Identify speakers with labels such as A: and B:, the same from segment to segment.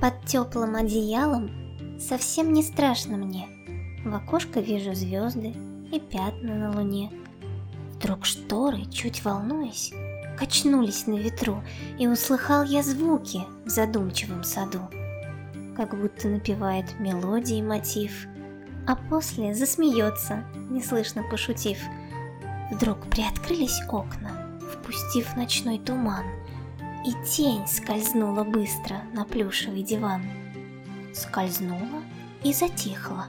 A: Под теплым одеялом совсем не страшно мне. В окошко вижу звезды и пятна на луне. Вдруг шторы, чуть волнуясь, качнулись на ветру, и услыхал я звуки в задумчивом саду. Как будто напевает мелодии мотив, а после засмеется, неслышно пошутив. Вдруг приоткрылись окна, впустив ночной туман, и тень скользнула быстро на плюшевый диван. Скользнула и затихла,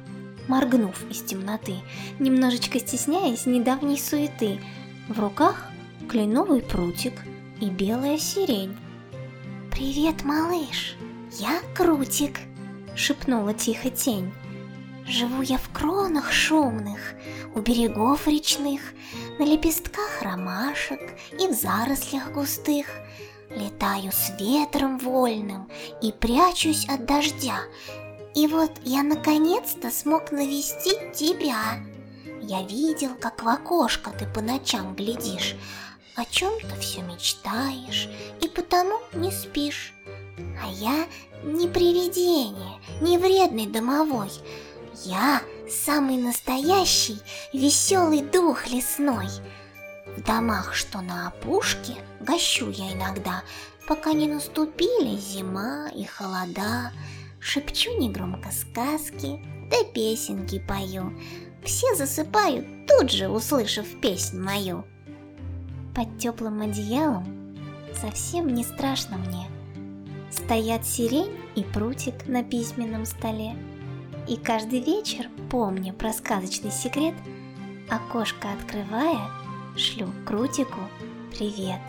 A: моргнув из темноты, немножечко стесняясь недавней суеты. В руках кленовый прутик и белая сирень. «Привет, малыш, я Крутик», — шепнула тихо тень. Живу я в кронах шумных, у берегов речных, На лепестках ромашек и в зарослях густых. Летаю с ветром вольным и прячусь от дождя. И вот я наконец-то смог навестить тебя. Я видел, как в окошко ты по ночам глядишь, О чем-то все мечтаешь и потому не спишь. А я не привидение, не вредный домовой, я самый настоящий веселый дух лесной. В домах, что на опушке, гощу я иногда, Пока не наступили зима и холода. Шепчу негромко сказки, да песенки пою. Все засыпают, тут же услышав песнь мою. Под теплым одеялом совсем не страшно мне. Стоят сирень и прутик на письменном столе. И каждый вечер, помня про сказочный секрет, окошко открывая, шлю Крутику привет.